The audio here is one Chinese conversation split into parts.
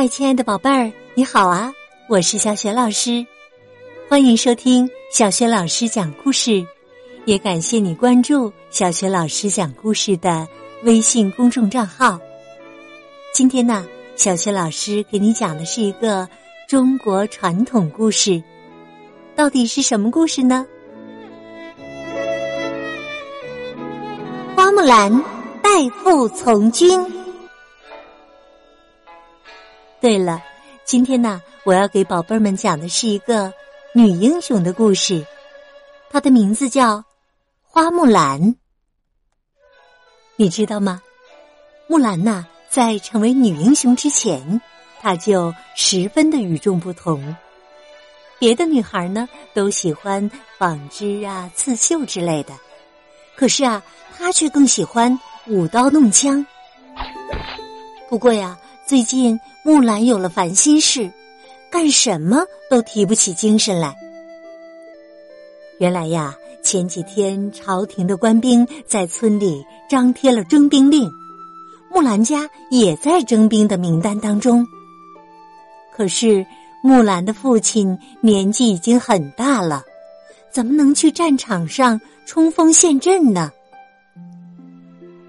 嗨，亲爱的宝贝儿，你好啊！我是小雪老师，欢迎收听小雪老师讲故事，也感谢你关注小雪老师讲故事的微信公众账号。今天呢，小雪老师给你讲的是一个中国传统故事，到底是什么故事呢？花木兰代父从军。对了，今天呢，我要给宝贝儿们讲的是一个女英雄的故事，她的名字叫花木兰。你知道吗？木兰呐，在成为女英雄之前，她就十分的与众不同。别的女孩呢，都喜欢纺织啊、刺绣之类的，可是啊，她却更喜欢舞刀弄枪。不过呀。最近木兰有了烦心事，干什么都提不起精神来。原来呀，前几天朝廷的官兵在村里张贴了征兵令，木兰家也在征兵的名单当中。可是木兰的父亲年纪已经很大了，怎么能去战场上冲锋陷阵呢？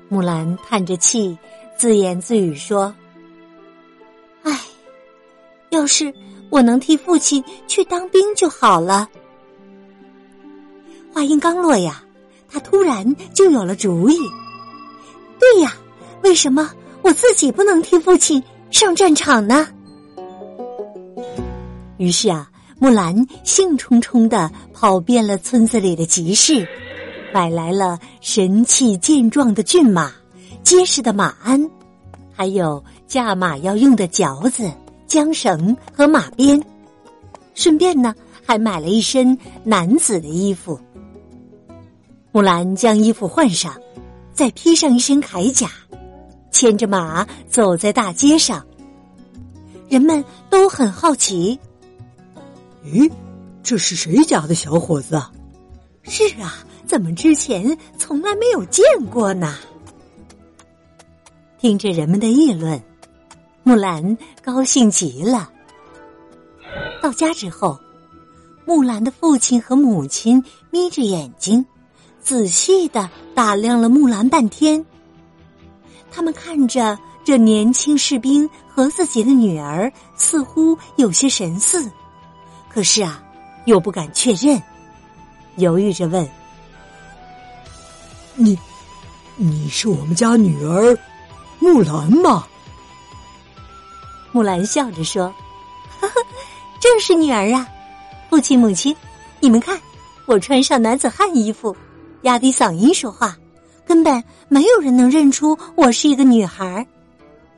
木兰叹着气，自言自语说。要是我能替父亲去当兵就好了。话音刚落呀，他突然就有了主意。对呀，为什么我自己不能替父亲上战场呢？于是啊，木兰兴冲冲的跑遍了村子里的集市，买来了神气健壮的骏马、结实的马鞍，还有驾马要用的嚼子。缰绳和马鞭，顺便呢还买了一身男子的衣服。木兰将衣服换上，再披上一身铠甲，牵着马走在大街上。人们都很好奇：“咦，这是谁家的小伙子？”“啊是啊，怎么之前从来没有见过呢？”听着人们的议论。木兰高兴极了。到家之后，木兰的父亲和母亲眯着眼睛，仔细的打量了木兰半天。他们看着这年轻士兵和自己的女儿，似乎有些神似，可是啊，又不敢确认，犹豫着问：“你，你是我们家女儿木兰吗？”木兰笑着说：“呵呵，正是女儿啊！父亲母亲，你们看，我穿上男子汉衣服，压低嗓音说话，根本没有人能认出我是一个女孩。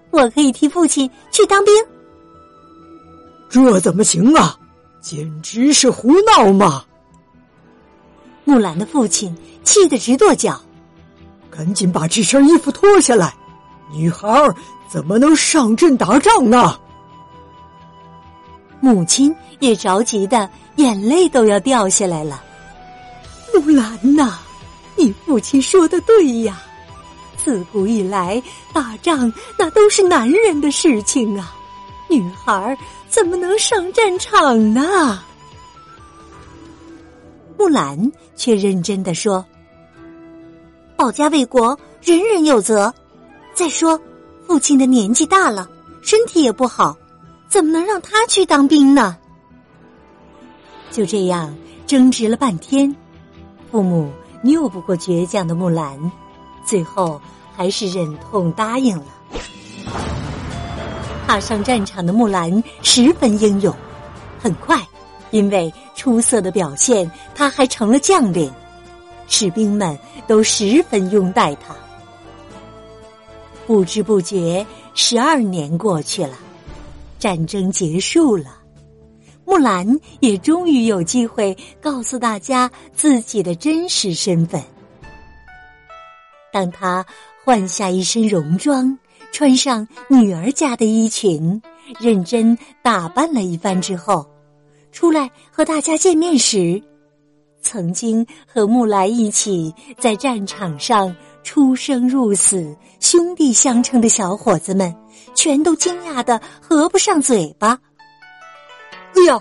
我可以替父亲去当兵。这怎么行啊？简直是胡闹嘛！”木兰的父亲气得直跺脚：“赶紧把这身衣服脱下来，女孩儿！”怎么能上阵打仗呢？母亲也着急的眼泪都要掉下来了。木兰呐，你父亲说的对呀，自古以来打仗那都是男人的事情啊，女孩怎么能上战场呢？木兰却认真的说：“保家卫国，人人有责。再说。”父亲的年纪大了，身体也不好，怎么能让他去当兵呢？就这样争执了半天，父母拗不过倔强的木兰，最后还是忍痛答应了。踏上战场的木兰十分英勇，很快，因为出色的表现，他还成了将领，士兵们都十分拥戴他。不知不觉，十二年过去了，战争结束了，木兰也终于有机会告诉大家自己的真实身份。当她换下一身戎装，穿上女儿家的衣裙，认真打扮了一番之后，出来和大家见面时，曾经和木兰一起在战场上出生入死、兄弟相称的小伙子们，全都惊讶的合不上嘴巴。哎呀，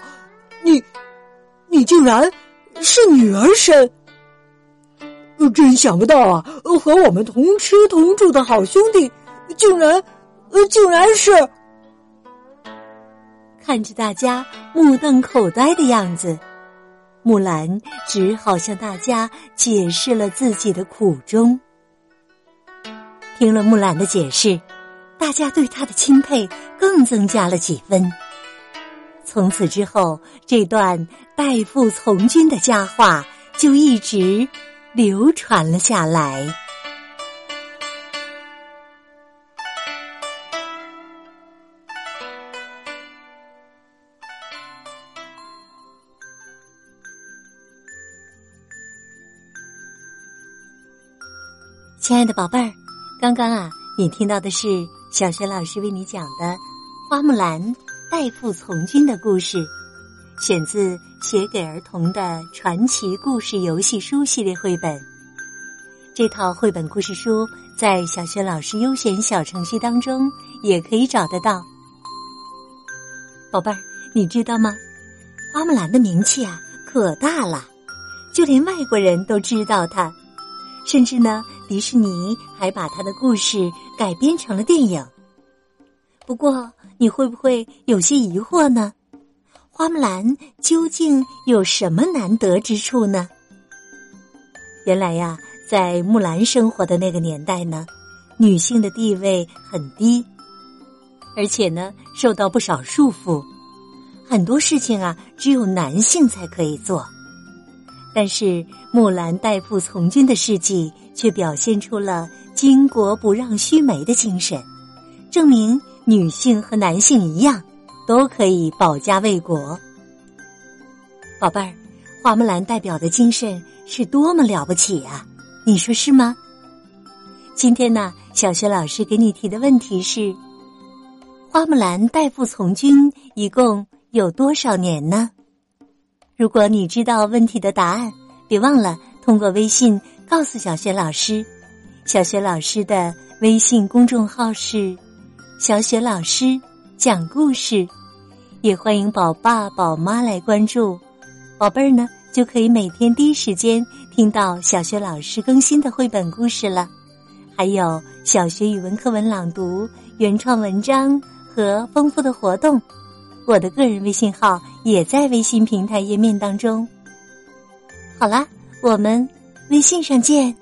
你，你竟然是女儿身！真想不到啊，和我们同吃同住的好兄弟，竟然，呃，竟然是……看着大家目瞪口呆的样子。木兰只好向大家解释了自己的苦衷。听了木兰的解释，大家对他的钦佩更增加了几分。从此之后，这段代父从军的佳话就一直流传了下来。亲爱的宝贝儿，刚刚啊，你听到的是小学老师为你讲的《花木兰代父从军》的故事，选自《写给儿童的传奇故事游戏书》系列绘本。这套绘本故事书在小学老师优选小程序当中也可以找得到。宝贝儿，你知道吗？花木兰的名气啊可大了，就连外国人都知道她。甚至呢，迪士尼还把他的故事改编成了电影。不过，你会不会有些疑惑呢？花木兰究竟有什么难得之处呢？原来呀，在木兰生活的那个年代呢，女性的地位很低，而且呢，受到不少束缚，很多事情啊，只有男性才可以做。但是木兰代父从军的事迹，却表现出了巾帼不让须眉的精神，证明女性和男性一样，都可以保家卫国。宝贝儿，花木兰代表的精神是多么了不起啊！你说是吗？今天呢，小学老师给你提的问题是：花木兰代父从军一共有多少年呢？如果你知道问题的答案，别忘了通过微信告诉小雪老师。小雪老师的微信公众号是“小雪老师讲故事”，也欢迎宝爸宝妈来关注。宝贝儿呢，就可以每天第一时间听到小学老师更新的绘本故事了，还有小学语文课文朗读、原创文章和丰富的活动。我的个人微信号也在微信平台页面当中。好啦，我们微信上见。